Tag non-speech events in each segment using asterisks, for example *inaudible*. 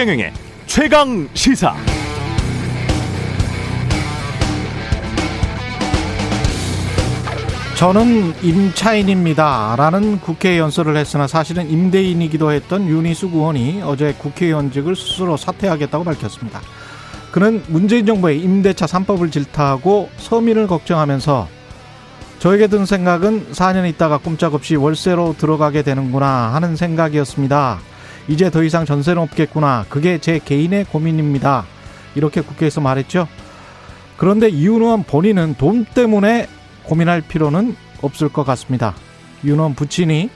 최경영의 최강 시사. 저는 임차인입니다. 라는 국회 연설을 했으나 사실은 임대인이기도 했던 윤희숙 의원이 어제 국회의원직을 스스로 사퇴하겠다고 밝혔습니다. 그는 문재인 정부의 임대차 3법을 질타하고 서민을 걱정하면서 저에게 든 생각은 4년 있다가 꼼짝없이 월세로 들어가게 되는구나 하는 생각이었습니다. 이제 더 이상 전세는 없겠구나. 그게 제 개인의 고민입니다. 이렇게 국회에서 말했죠. 그런데 이윤 의원 본인은 돈 때문에 고민할 필요는 없을 것 같습니다. 윤원 부친이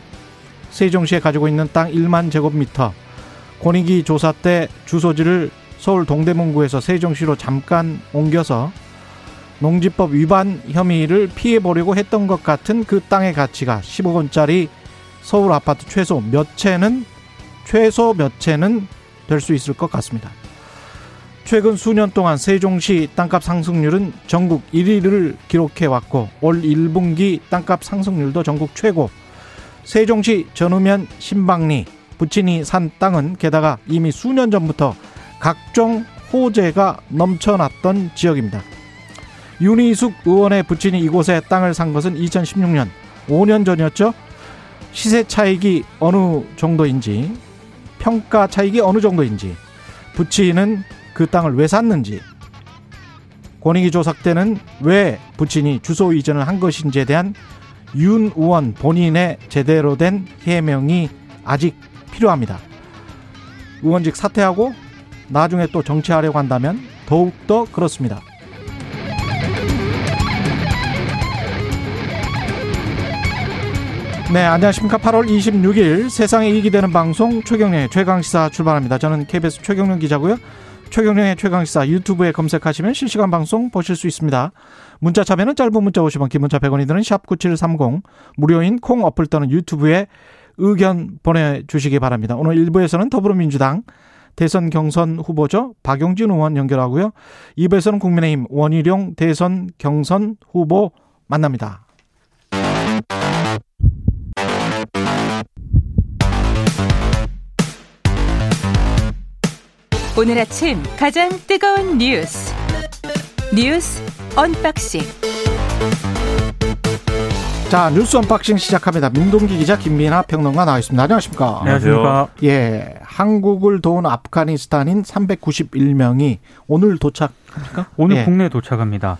세종시에 가지고 있는 땅 1만 제곱미터 권익위 조사 때 주소지를 서울 동대문구에서 세종시로 잠깐 옮겨서 농지법 위반 혐의를 피해 보려고 했던 것 같은 그 땅의 가치가 10억 원짜리 서울 아파트 최소 몇 채는 최소 몇 채는 될 수 있을 것 같습니다. 최근 수년 동안 세종시 땅값 상승률은 전국 1위를 기록해 왔고 올 1분기 땅값 상승률도 전국 최고. 세종시 전우면 신방리 부친이 산 땅은 게다가 이미 수년 전부터 각종 호재가 넘쳐났던 지역입니다. 윤희숙 의원의 부친이 이곳에 땅을 산 것은 2016년 5년 전이었죠. 시세 차익이 어느 정도인지 평가 차익이 어느 정도인지 부친은 그 땅을 왜 샀는지 권익위 조사 때는 왜 부친이 주소 이전을 한 것인지에 대한 윤 의원 본인의 제대로 된 해명이 아직 필요합니다. 의원직 사퇴하고 나중에 또 정치하려고 한다면 더욱더 그렇습니다. 네, 안녕하십니까. 8월 26일 세상에 이익이 되는 방송 최경련의 최강시사 출발합니다. 저는 KBS 최경련 기자고요. 최경련의 최강시사 유튜브에 검색하시면 실시간 방송 보실 수 있습니다. 문자 참여는 짧은 문자 50원, 긴 문자 100원이 드는 샵9730 무료인 콩 어플 또는 유튜브에 의견 보내주시기 바랍니다. 오늘 1부에서는 더불어민주당 대선 경선 후보죠. 박용진 의원 연결하고요. 2부에서는 국민의힘 원희룡 대선 경선 후보 만납니다. 오늘 아침 가장 뜨거운 뉴스 뉴스 언박싱 자 뉴스 언박싱 시작합니다. 민동기 기자 김민아 평론가 나와 있습니다. 안녕하십니까? 안녕하십니까? 예, 한국을 도운 아프가니스탄인 391명이 오늘 도착합니까? 오늘 예. 국내에 도착합니다.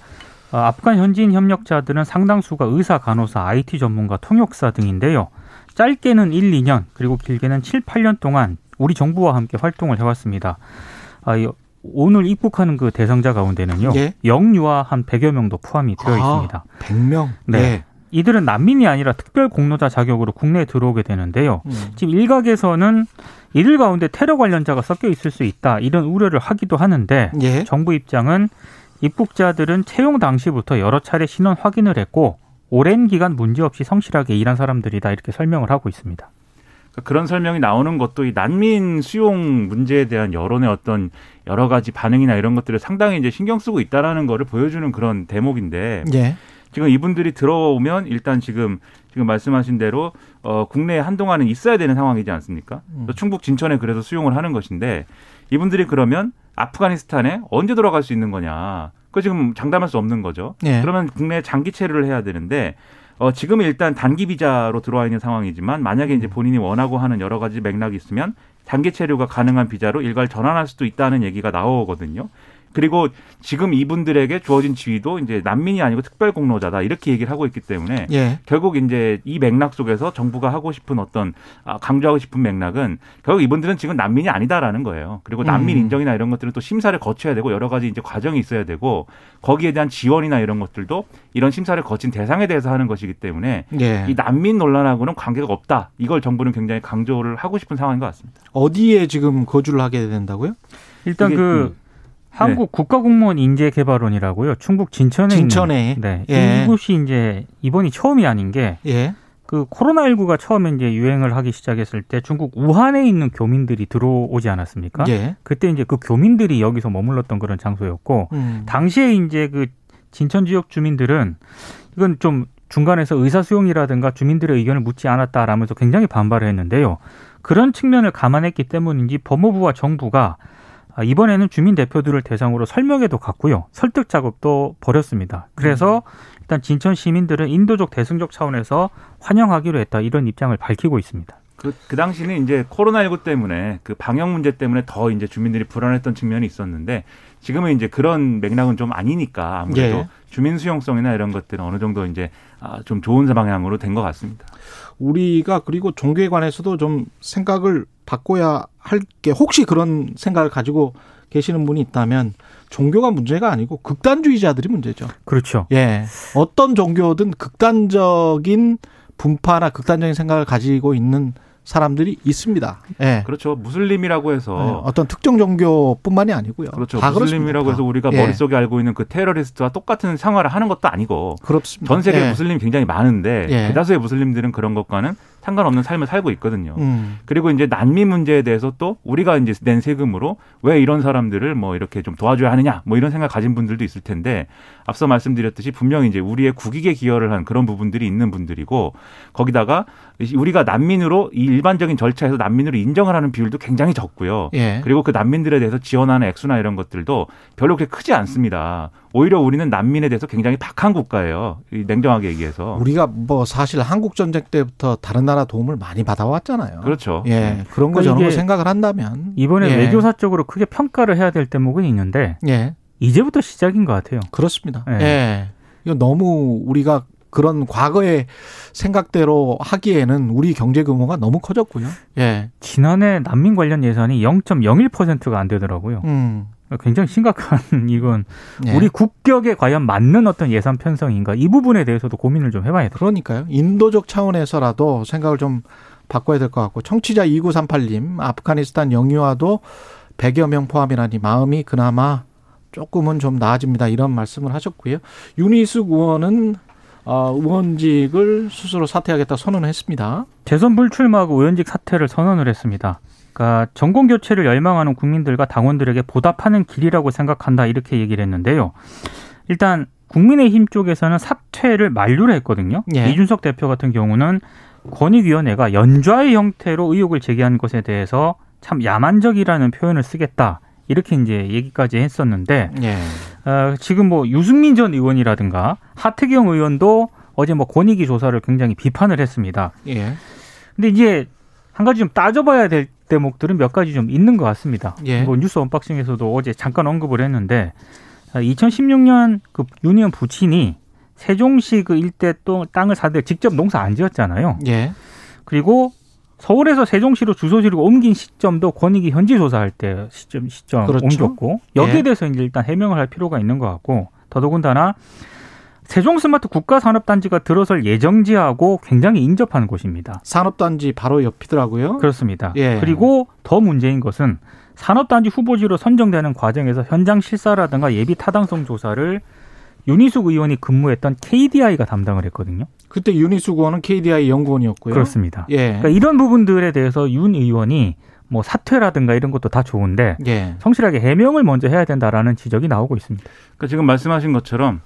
어, 아프간 현지인 협력자들은 상당수가 의사, 간호사, IT 전문가, 통역사 등인데요. 짧게는 1, 2년 그리고 길게는 7, 8년 동안 우리 정부와 함께 활동을 해왔습니다. 아, 이, 오늘 입국하는 그 대상자 가운데는요. 예. 영유아 한 100여 명도 포함이 되어 있습니다. 100명. 네. 예. 이들은 난민이 아니라 특별 공로자 자격으로 국내에 들어오게 되는데요. 음. 지금 일각에서는 이들 가운데 테러 관련자가 섞여 있을 수 있다 이런 우려를 하기도 하는데 예. 정부 입장은 입국자들은 채용 당시부터 여러 차례 신원 확인을 했고 오랜 기간 문제없이 성실하게 일한 사람들이다 이렇게 설명을 하고 있습니다. 그러니까 그런 설명이 나오는 것도 이 난민 수용 문제에 대한 여론의 어떤 여러 가지 반응이나 이런 것들을 상당히 이제 신경 쓰고 있다라는 거를 보여주는 그런 대목인데 예. 지금 이분들이 들어오면 일단 지금 지금 말씀하신 대로 어 국내에 한동안은 있어야 되는 상황이지 않습니까? 음. 또 충북 진천에 그래서 수용을 하는 것인데 이분들이 그러면 아프가니스탄에 언제 돌아갈 수 있는 거냐? 그 지금 장담할 수 없는 거죠. 예. 그러면 국내 장기 체류를 해야 되는데 어 지금 은 일단 단기 비자로 들어와 있는 상황이지만 만약에 이제 본인이 원하고 하는 여러 가지 맥락이 있으면 단기 체류가 가능한 비자로 일괄 전환할 수도 있다는 얘기가 나오거든요. 그리고 지금 이분들에게 주어진 지위도 이제 난민이 아니고 특별 공로자다 이렇게 얘기를 하고 있기 때문에 예. 결국 이제 이 맥락 속에서 정부가 하고 싶은 어떤 아, 강조하고 싶은 맥락은 결국 이분들은 지금 난민이 아니다라는 거예요. 그리고 난민 음. 인정이나 이런 것들은 또 심사를 거쳐야 되고 여러 가지 이제 과정이 있어야 되고 거기에 대한 지원이나 이런 것들도 이런 심사를 거친 대상에 대해서 하는 것이기 때문에 예. 이 난민 논란하고는 관계가 없다. 이걸 정부는 굉장히 강조를 하고 싶은 상황인 것 같습니다. 어디에 지금 거주를 하게 된다고요? 일단 그 음, 한국 국가공무원 인재 개발원이라고요. 충북 진천에 진천에. 있는 네. 예. 이곳이 이제 이번이 처음이 아닌 게 예. 그 코로나19가 처음에 이제 유행을 하기 시작했을 때 중국 우한에 있는 교민들이 들어오지 않았습니까? 예. 그때 이제 그 교민들이 여기서 머물렀던 그런 장소였고 음. 당시에 이제 그 진천 지역 주민들은 이건 좀 중간에서 의사 수용이라든가 주민들의 의견을 묻지 않았다라면서 굉장히 반발을 했는데요. 그런 측면을 감안했기 때문인지 법무부와 정부가 아, 이번에는 주민 대표들을 대상으로 설명회도 갔고요. 설득 작업도 벌였습니다. 그래서 일단 진천 시민들은 인도적 대승적 차원에서 환영하기로 했다 이런 입장을 밝히고 있습니다. 그, 그 당시는 이제 코로나19 때문에 그 방역 문제 때문에 더 이제 주민들이 불안했던 측면이 있었는데 지금은 이제 그런 맥락은 좀 아니니까 아무래도 예. 주민 수용성이나 이런 것들은 어느 정도 이제 아, 좀 좋은 방향으로 된 것 같습니다. 우리가 그리고 종교에 관해서도 좀 생각을 바꿔야 할 게 혹시 그런 생각을 가지고 계시는 분이 있다면 종교가 문제가 아니고 극단주의자들이 문제죠. 그렇죠. 예. 어떤 종교든 극단적인 분파나 극단적인 생각을 가지고 있는 사람들이 있습니다. 예. 그렇죠. 무슬림이라고 예, 해서 어떤 특정 종교뿐만이 아니고요. 그렇죠. 다 무슬림이라고 그렇습니다. 해서 우리가 예. 머릿속에 알고 있는 그 테러리스트와 똑같은 생활을 하는 것도 아니고 그렇습니다. 전 세계 예. 무슬림이 굉장히 많은데 예. 대다수의 무슬림들은 그런 것과는 상관없는 삶을 살고 있거든요. 음. 그리고 이제 난민 문제에 대해서 또 우리가 이제 낸 세금으로 왜 이런 사람들을 뭐 이렇게 좀 도와줘야 하느냐 뭐 이런 생각 가진 분들도 있을 텐데 앞서 말씀드렸듯이 분명히 이제 우리의 국익에 기여를 한 그런 부분들이 있는 분들이고 거기다가 우리가 난민으로 이 일반적인 절차에서 난민으로 인정을 하는 비율도 굉장히 적고요. 예. 그리고 그 난민들에 대해서 지원하는 액수나 이런 것들도 별로 그렇게 크지 않습니다. 오히려 우리는 난민에 대해서 굉장히 박한 국가예요. 이 냉정하게 얘기해서. 우리가 뭐 사실 한국 전쟁 때부터 다른 나라 도움을 많이 받아왔잖아요. 그렇죠. 예. 그런 거 그러니까 저런 거 생각을 한다면 이번에 예. 외교사적으로 크게 평가를 해야 될 대목은 있는데 예. 이제부터 시작인 것 같아요. 그렇습니다. 예. 예. 이거 너무 우리가 그런 과거의 생각대로 하기에는 우리 경제 규모가 너무 커졌고요. 예. 지난해 난민 관련 예산이 0.01%가 안 되더라고요. 음. 굉장히 심각한 *laughs* 이건 예. 우리 국격에 과연 맞는 어떤 예산 편성인가 이 부분에 대해서도 고민을 좀 해봐야 돼요. 그러니까요. 인도적 차원에서라도 생각을 좀 바꿔야 될 것 같고 청취자 2938님 아프가니스탄 영유아도 100여 명 포함이라니 마음이 그나마 조금은 좀 나아집니다. 이런 말씀을 하셨고요. 유니스 의원은 어, 의원직을 스스로 사퇴하겠다 선언을 했습니다. 대선 불출마하고 의원직 사퇴를 선언을 했습니다. 그러니까 정권 교체를 열망하는 국민들과 당원들에게 보답하는 길이라고 생각한다 이렇게 얘기를 했는데요. 일단 국민의힘 쪽에서는 사퇴를 만류를 했거든요. 예. 이준석 대표 같은 경우는 권익위원회가 연좌의 형태로 의혹을 제기한 것에 대해서 참 야만적이라는 표현을 쓰겠다. 이렇게 이제 얘기까지 했었는데 예. 어, 지금 뭐 유승민 전 의원이라든가 하태경 의원도 어제 뭐 권익위 조사를 굉장히 비판을 했습니다. 예. 근데 이제 한 가지 좀 따져봐야 될 대목들은 몇 가지 좀 있는 것 같습니다. 예. 뭐 뉴스 언박싱에서도 어제 잠깐 언급을 했는데 2016년 그 유니언 부친이 세종시 그 일대 또 땅을 사들 직접 농사 안 지었잖아요. 예. 그리고 서울에서 세종시로 주소지를 옮긴 시점도 권익위 현지 조사할 때 시점 시점 그렇죠. 옮겼고 여기에 예. 대해서 이제 일단 해명을 할 필요가 있는 것 같고 더더군다나 세종 스마트 국가산업단지가 들어설 예정지하고 굉장히 인접한 곳입니다. 산업단지 바로 옆이더라고요. 그렇습니다. 예. 그리고 더 문제인 것은 산업단지 후보지로 선정되는 과정에서 현장 실사라든가 예비 타당성 조사를 윤희숙 의원이 근무했던 KDI가 담당을 했거든요. 그때 윤희숙 의원은 KDI 연구원이었고요. 그렇습니다. 예. 그러니까 이런 부분들에 대해서 윤 의원이 뭐 사퇴라든가 이런 것도 다 좋은데 예. 성실하게 해명을 먼저 해야 된다라는 지적이 나오고 있습니다. 그러니까 지금 말씀하신 것처럼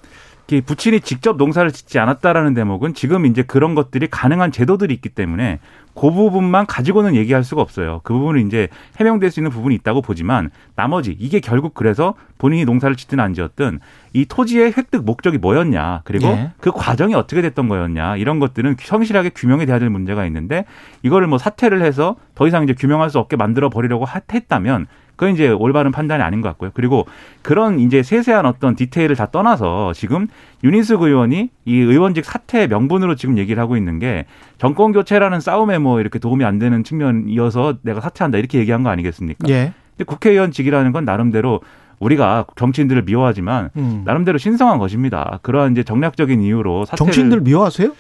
부친이 직접 농사를 짓지 않았다라는 대목은 지금 이제 그런 것들이 가능한 제도들이 있기 때문에 그 부분만 가지고는 얘기할 수가 없어요. 그 부분은 이제 해명될 수 있는 부분이 있다고 보지만 나머지 이게 결국 그래서 본인이 농사를 짓든 안 지었든 이 토지의 획득 목적이 뭐였냐 그리고 예. 그 과정이 어떻게 됐던 거였냐 이런 것들은 성실하게 규명이 돼야 될 문제가 있는데 이거를 뭐 사퇴를 해서 더 이상 이제 규명할 수 없게 만들어 버리려고 하- 했다면 그건 이제 올바른 판단이 아닌 것 같고요. 그리고 그런 이제 세세한 어떤 디테일을 다 떠나서 지금 윤희숙 의원이 이 의원직 사퇴 명분으로 지금 얘기를 하고 있는 게 정권 교체라는 싸움에 뭐 이렇게 도움이 안 되는 측면이어서 내가 사퇴한다 이렇게 얘기한 거 아니겠습니까? 예. 근데 국회의원직이라는 건 나름대로 우리가 정치인들을 미워하지만 음. 나름대로 신성한 것입니다. 그러한 이제 정략적인 이유로 사퇴를 정치인들 미워하세요?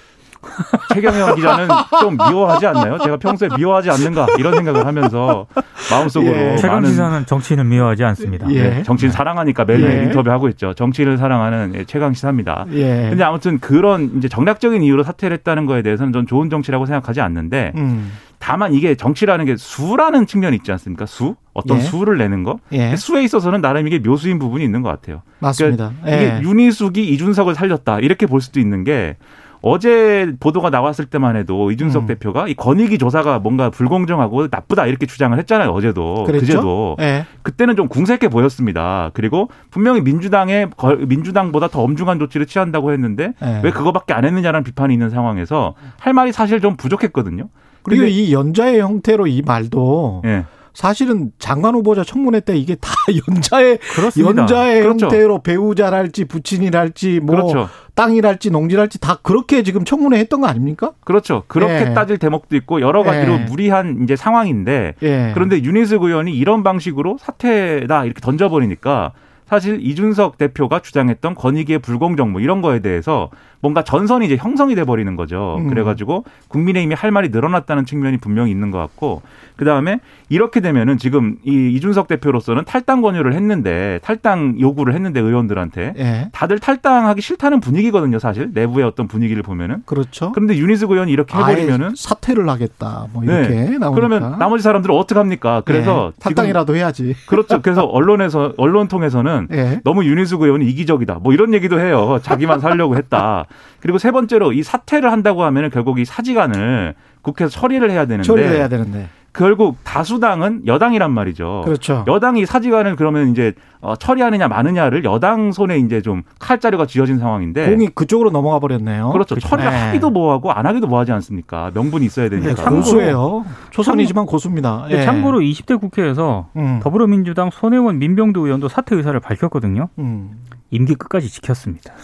최경영 기자는 좀 미워하지 않나요? 제가 평소에 미워하지 않는가 이런 생각을 하면서 마음속으로 예. 최강 시사는 정치인을 미워하지 않습니다. 예. 네, 정치인 사랑하니까 매일매일 예. 인터뷰하고 있죠. 정치인을 사랑하는 예, 최강 시사입니다. 예. 근데 아무튼 그런 이제 정략적인 이유로 사퇴를 했다는 거에 대해서는 전 좋은 정치라고 생각하지 않는데 음. 다만 이게 정치라는 게 수라는 측면이 있지 않습니까? 수? 어떤 예. 수를 내는 거? 예. 수에 있어서는 나름 이게 묘수인 부분이 있는 것 같아요. 맞습니다. 이게 예. 윤희숙이 이준석을 살렸다 이렇게 볼 수도 있는 게 어제 보도가 나왔을 때만 해도 이준석 음. 대표가 이 권익위 조사가 뭔가 불공정하고 나쁘다 이렇게 주장을 했잖아요. 어제도 그랬죠? 그제도 예. 그때는 좀 궁색해 보였습니다. 그리고 분명히 민주당의 거- 민주당보다 더 엄중한 조치를 취한다고 했는데 예. 왜 그거밖에 안 했느냐라는 비판이 있는 상황에서 할 말이 사실 좀 부족했거든요. 그리고 이 연자의 형태로 이 말도 예. 사실은 장관 후보자 청문회 때 이게 다 *laughs* 연자의 그렇습니다. 연자의 그렇죠. 형태로 배우자랄지 부친이랄지 뭐 그렇죠. 땅이랄지 농지랄지 다 그렇게 지금 청문회 했던 거 아닙니까? 그렇죠. 그렇게 예. 따질 대목도 있고 여러 가지로 예. 무리한 이제 상황인데 예. 그런데 윤희숙 의원이 이런 방식으로 사퇴다 이렇게 던져버리니까 사실 이준석 대표가 주장했던 권익위의 불공정 뭐 이런 거에 대해서 뭔가 전선이 이제 형성이 돼 버리는 거죠. 음. 그래가지고 국민의힘이 할 말이 늘어났다는 측면이 분명히 있는 것 같고 그 다음에 이렇게 되면은 지금 이 이준석 대표로서는 탈당 권유를 했는데 탈당 요구를 했는데 의원들한테 예. 다들 탈당하기 싫다는 분위기거든요. 사실 내부의 어떤 분위기를 보면은 그렇죠. 그런데 윤희숙 의원이 이렇게 해버리면은 사퇴를 하겠다. 뭐 이렇게 네. 나오니까. 그러면 나머지 사람들은 어떻게 합니까? 그래서 예. 탈당이라도 해야지. 그렇죠. 그래서 언론에서 언론 통해서는 예. 너무 윤희숙 의원이 이기적이다. 뭐 이런 얘기도 해요. 자기만 살려고 했다. 그리고 세 번째로 이 사퇴를 한다고 하면은 결국 이 사직안을 국회에서 처리를 해야 되는데 처리를 해야 되는데. 결국 다수당은 여당이란 말이죠. 그렇죠. 여당이 사직안을 그러면 이제 어, 처리하느냐 마느냐를 여당 손에 이제 좀 칼자루가 쥐어진 상황인데 공이 그쪽으로 넘어가 버렸네요. 그렇죠. 처리를 네. 하기도 뭐하고 안 하기도 뭐하지 않습니까? 명분이 있어야 네, 되니까. 참고로- 고수예요. 초선이지만 고수입니다. 근데 예. 참고로 20대 국회에서 음. 더불어민주당 손혜원 민병두 의원도 사퇴 의사를 밝혔거든요. 음. 임기 끝까지 지켰습니다.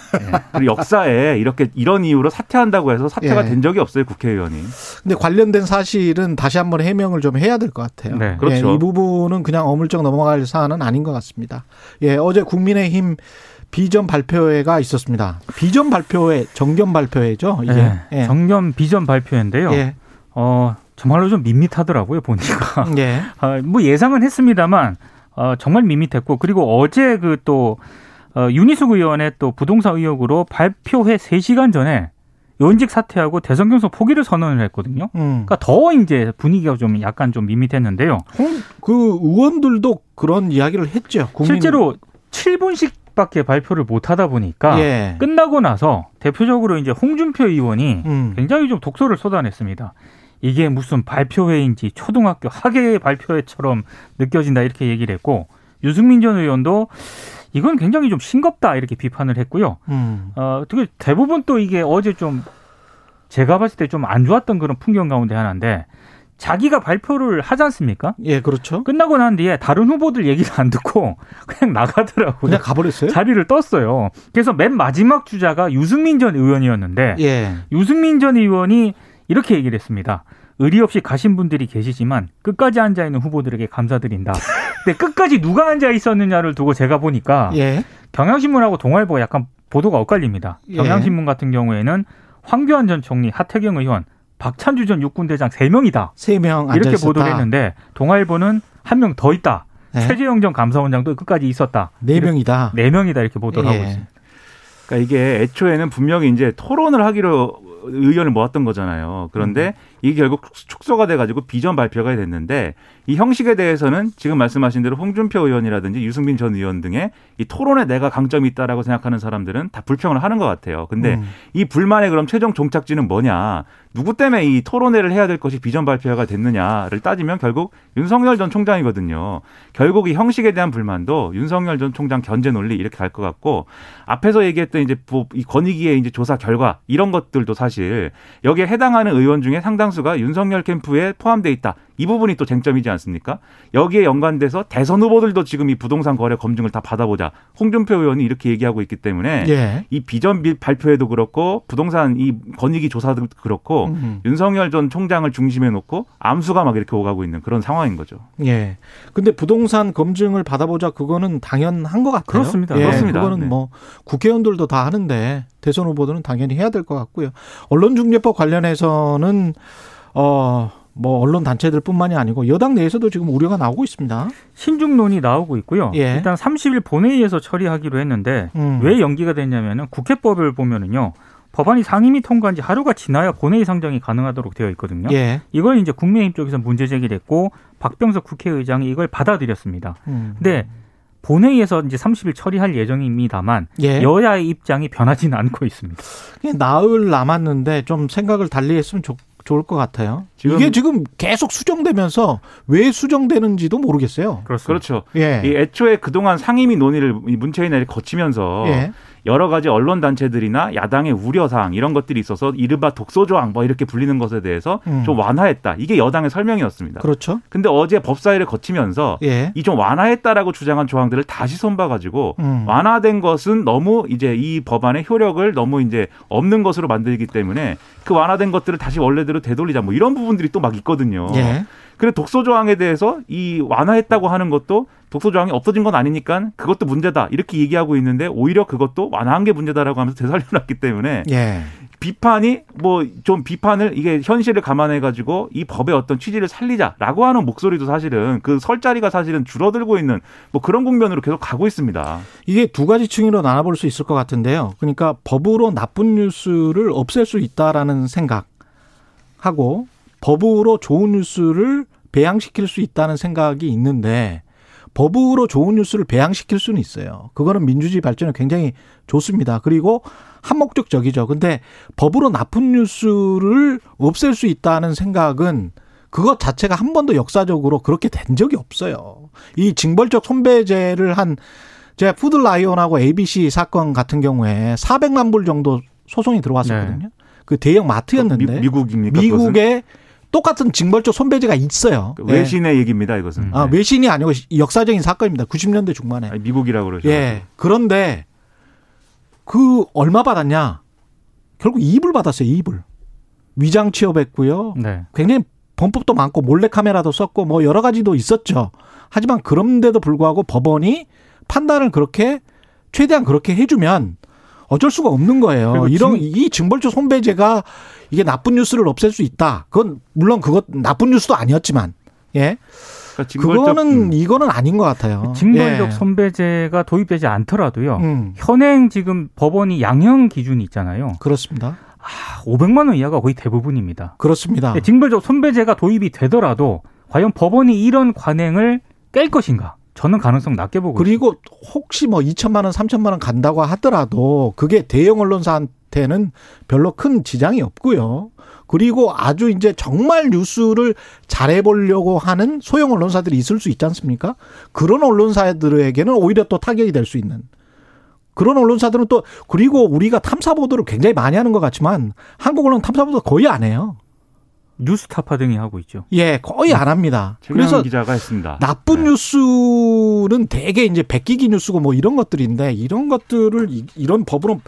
그리고 역사에 이렇게 이런 이유로 사퇴한다고 해서 사퇴가 예. 된 적이 없어요 국회의원이. 근데 관련된 사실은 다시 한번 해명을 좀 해야 될 것 같아요. 네. 그렇죠. 예, 이 부분은 그냥 어물쩍 넘어갈 사안은 아닌 것 같습니다. 예, 어제 국민의힘 비전 발표회가 있었습니다. 비전 발표회, 정견 발표회죠. 이게. 네. 예. 정년 비전 발표인데요. 예. 어, 정말로 좀 밋밋하더라고요, 보니까. *laughs* 예. *laughs* 아, 뭐 예상은 했습니다만, 어, 정말 밋밋했고, 그리고 어제 그 또, 어, 윤희숙 의원의 또 부동산 의혹으로 발표회 3시간 전에 연직 사퇴하고 대선 경선 포기를 선언을 했거든요. 음. 그러니까 더 이제 분위기가 좀 약간 좀 밋밋했는데요. 홍- 그 의원들도 그런 이야기를 했죠. 국민- 실제로 7분씩 밖에 발표를 못 하다 보니까 예. 끝나고 나서 대표적으로 이제 홍준표 의원이 음. 굉장히 좀 독소를 쏟아냈습니다. 이게 무슨 발표회인지 초등학교 학예 발표회처럼 느껴진다 이렇게 얘기를 했고 유승민 전 의원도 이건 굉장히 좀 싱겁다 이렇게 비판을 했고요. 음. 어, 되게 대부분 또 이게 어제 좀 제가 봤을 때 좀 안 좋았던 그런 풍경 가운데 하나인데 자기가 발표를 하지 않습니까? 예, 그렇죠. 끝나고 난 뒤에 다른 후보들 얘기를 안 듣고 *laughs* 그냥 나가더라고요. 그냥 가버렸어요? 자리를 떴어요. 그래서 맨 마지막 주자가 유승민 전 의원이었는데 예. 유승민 전 의원이 이렇게 얘기를 했습니다. 의리 없이 가신 분들이 계시지만 끝까지 앉아 있는 후보들에게 감사드린다. 근데 끝까지 누가 앉아 있었느냐를 두고 제가 보니까 예. 경향신문하고 동아일보가 약간 보도가 엇갈립니다. 예. 경향신문 같은 경우에는 황교안 전 총리, 하태경 의원, 박찬주 전 육군대장 세명이다 세명 앉아 이렇게 있었다. 보도를 했는데 동아일보는 한 명 더 있다. 네. 최재형 전 감사원장도 끝까지 있었다. 네 명이다. 네 명이다 이렇게 보도를 예. 하고 있습니다. 그러니까 이게 애초에는 분명히 이제 토론을 하기로 의견을 모았던 거잖아요. 그런데 이게 결국 축소가 돼가지고 비전 발표가 됐는데 이 형식에 대해서는 지금 말씀하신 대로 홍준표 의원이라든지 유승민 전 의원 등의 이 토론에 내가 강점이 있다라고 생각하는 사람들은 다 불평을 하는 것 같아요. 근데 음. 이 불만의 그럼 최종 종착지는 뭐냐? 누구 때문에 이 토론회를 해야 될 것이 비전 발표가 됐느냐를 따지면 결국 윤석열 전 총장이거든요. 결국 이 형식에 대한 불만도 윤석열 전 총장 견제 논리 이렇게 갈 것 같고 앞에서 얘기했던 이제 뭐이 권익위의 이제 조사 결과 이런 것들도 사실 여기에 해당하는 의원 중에 상당 수가 윤석열 캠프에 포함돼 있다. 이 부분이 또 쟁점이지 않습니까? 여기에 연관돼서 대선 후보들도 지금 이 부동산 거래 검증을 다 받아보자. 홍준표 의원이 이렇게 얘기하고 있기 때문에 예. 이 비전 비- 발표에도 그렇고 부동산 이 권익위 조사도 그렇고 음. 윤석열 전 총장을 중심에 놓고 암수가 막 이렇게 오가고 있는 그런 상황인 거죠. 예. 근데 부동산 검증을 받아보자 그거는 당연한 것 같아요. 그렇습니다. 예, 그렇습니다. 그거는 네. 뭐 국회의원들도 다 하는데 대선 후보들은 당연히 해야 될 것 같고요. 언론중재법 관련해서는 어. 뭐 언론 단체들뿐만이 아니고 여당 내에서도 지금 우려가 나오고 있습니다. 신중론이 나오고 있고요. 예. 일단 30일 본회의에서 처리하기로 했는데 음. 왜 연기가 됐냐면은 국회법을 보면은요. 법안이 상임위 통과한 지 하루가 지나야 본회의 상정이 가능하도록 되어 있거든요. 예. 이걸 이제 국민의힘 쪽에서 문제 제기를 했고 박병석 국회의장이 이걸 받아들였습니다. 음. 근데 본회의에서 이제 30일 처리할 예정입니다만 예. 여야의 입장이 변하지는 않고 있습니다. 나흘 남았는데 좀 생각을 달리했으면 좋, 좋을 것 같아요. 지금- 이게 지금 계속 수정되면서 왜 수정되는지도 모르겠어요. 그렇습니다. 그렇죠. 예. 이 애초에 그동안 상임위 논의를 이 문체위内거치면서 예. 여러 가지 언론 단체들이나 야당의 우려 사항 이런 것들이 있어서 이른바 독소 조항 뭐 이렇게 불리는 것에 대해서 음. 좀 완화했다. 이게 여당의 설명이었습니다. 그렇죠. 근데 어제 법사위를 거치면서 예. 이좀 완화했다라고 주장한 조항들을 다시 손봐 가지고 음. 완화된 것은 너무 이제 이 법안의 효력을 너무 이제 없는 것으로 만들기 때문에 그 완화된 것들을 다시 원래대로 되돌리자 뭐 이런 부분들이 또 막 있거든요. 예. 그래 독소 조항에 대해서 이 완화했다고 하는 것도 독소 조항이 없어진 건 아니니까 그것도 문제다 이렇게 얘기하고 있는데 오히려 그것도 완화한 게 문제다라고 하면서 되살려놨기 때문에 예. 비판이 뭐 좀 비판을 이게 현실을 감안해 가지고 이 법의 어떤 취지를 살리자라고 하는 목소리도 사실은 그 설 자리가 사실은 줄어들고 있는 뭐 그런 국면으로 계속 가고 있습니다. 이게 두 가지 층위로 나눠볼 수 있을 것 같은데요. 그러니까 법으로 나쁜 뉴스를 없앨 수 있다라는 생각 하고 법으로 좋은 뉴스를 배양시킬 수 있다는 생각이 있는데 법으로 좋은 뉴스를 배양시킬 수는 있어요. 그거는 민주주의 발전에 굉장히 좋습니다. 그리고 한목적적이죠. 근데 법으로 나쁜 뉴스를 없앨 수 있다는 생각은 그것 자체가 한 번도 역사적으로 그렇게 된 적이 없어요. 이 징벌적 손배제를 한 제가 푸드라이온하고 ABC 사건 같은 경우에 400만 불 정도 소송이 들어왔었거든요. 그 대형 마트였는데 미, 국입니까 미국에 똑같은 징벌적 손배제가 있어요. 예. 외신의 얘기입니다. 이것은 아, 네. 외신이 아니고 역사적인 사건입니다. 90년대 중반에. 아니, 미국이라고 그러죠. 예. 그런데 그 얼마 받았냐? 결국 2불 받았어요. 2불. 위장 취업했고요. 네. 굉장히 범법도 많고 몰래 카메라도 썼고 뭐 여러 가지도 있었죠. 하지만 그런데도 불구하고 법원이 판단을 그렇게 최대한 그렇게 해주면 어쩔 수가 없는 거예요. 이런 징- 이 징벌적 손배제가 이게 나쁜 뉴스를 없앨 수 있다. 그건 물론 그것 나쁜 뉴스도 아니었지만 예 그러니까 징벌적- 그거는 음. 이거는 아닌 것 같아요. 징벌적 예. 손배제가 도입되지 않더라도요. 음, 현행 지금 법원이 양형 기준이 있잖아요. 그렇습니다. 아, 500만 원 이하가 거의 대부분입니다. 그렇습니다. 네, 징벌적 손배제가 도입이 되더라도 과연 법원이 이런 관행을 깰 것인가? 저는 가능성 낮게 보고 그리고 혹시 뭐 2천만 원, 3천만 원 간다고 하더라도 그게 대형 언론사한 테는 별로 큰 지장이 없고요. 그리고 아주 이제 정말 뉴스를 잘해보려고 하는 소형 언론사들이 있을 수 있지 않습니까? 그런 언론사들에게는 오히려 또 타격이 될 수 있는. 그런 언론사들은 또 그리고 우리가 탐사 보도를 굉장히 많이 하는 것 같지만 한국 언론 탐사 보도 거의 안 해요. 뉴스타파 등이 하고 있죠. 예, 거의 안 합니다. 그래서 기자가 했습니다. 나쁜 네. 뉴스는 대개 이제 베끼기 뉴스고 뭐 이런 것들인데 이런 것들을 이- 이런 법으로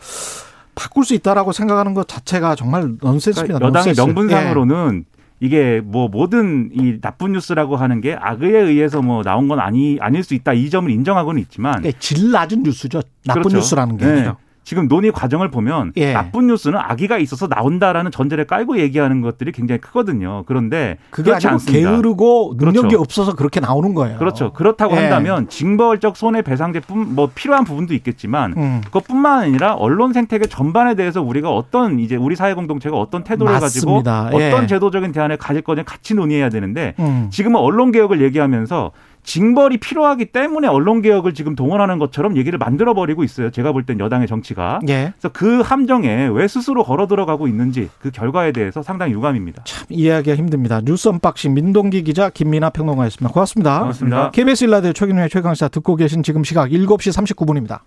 바꿀 수 있다라고 생각하는 것 자체가 정말 넌센스입니다. 그러니까 여당의 넌센스. 명분상으로는 이게 뭐 모든 이 나쁜 뉴스라고 하는 게 악의에 의해서 뭐 나온 건 아니 아닐 수 있다 이 점을 인정하고는 있지만 예. 질 낮은 뉴스죠. 나쁜 그렇죠. 뉴스라는 게. 네. 지금 논의 과정을 보면 예. 나쁜 뉴스는 악의가 있어서 나온다라는 전제를 깔고 얘기하는 것들이 굉장히 크거든요. 그런데 그게 그렇지 않습니다. 게으르고 능력이 그렇죠. 없어서 그렇게 나오는 거예요. 그렇죠. 그렇다고 예. 한다면 징벌적 손해배상제뿐 뭐 필요한 부분도 있겠지만 음. 그것뿐만 아니라 언론 생태계 전반에 대해서 우리가 어떤 이제 우리 사회 공동체가 어떤 태도를 맞습니다. 가지고 예. 어떤 제도적인 대안을 가질 거냐 같이 논의해야 되는데 음. 지금은 언론 개혁을 얘기하면서 징벌이 필요하기 때문에 언론 개혁을 지금 동원하는 것처럼 얘기를 만들어 버리고 있어요. 제가 볼 땐 여당의 정치가. 예. 그래서 그 함정에 왜 스스로 걸어 들어가고 있는지 그 결과에 대해서 상당히 유감입니다. 참 이해하기가 힘듭니다. 뉴스 언박싱 민동기 기자 김민아 평론가였습니다. 고맙습니다. 고맙습니다. KBS 일라디오 최경영의 최강시사 듣고 계신 지금 시각 7시 39분입니다.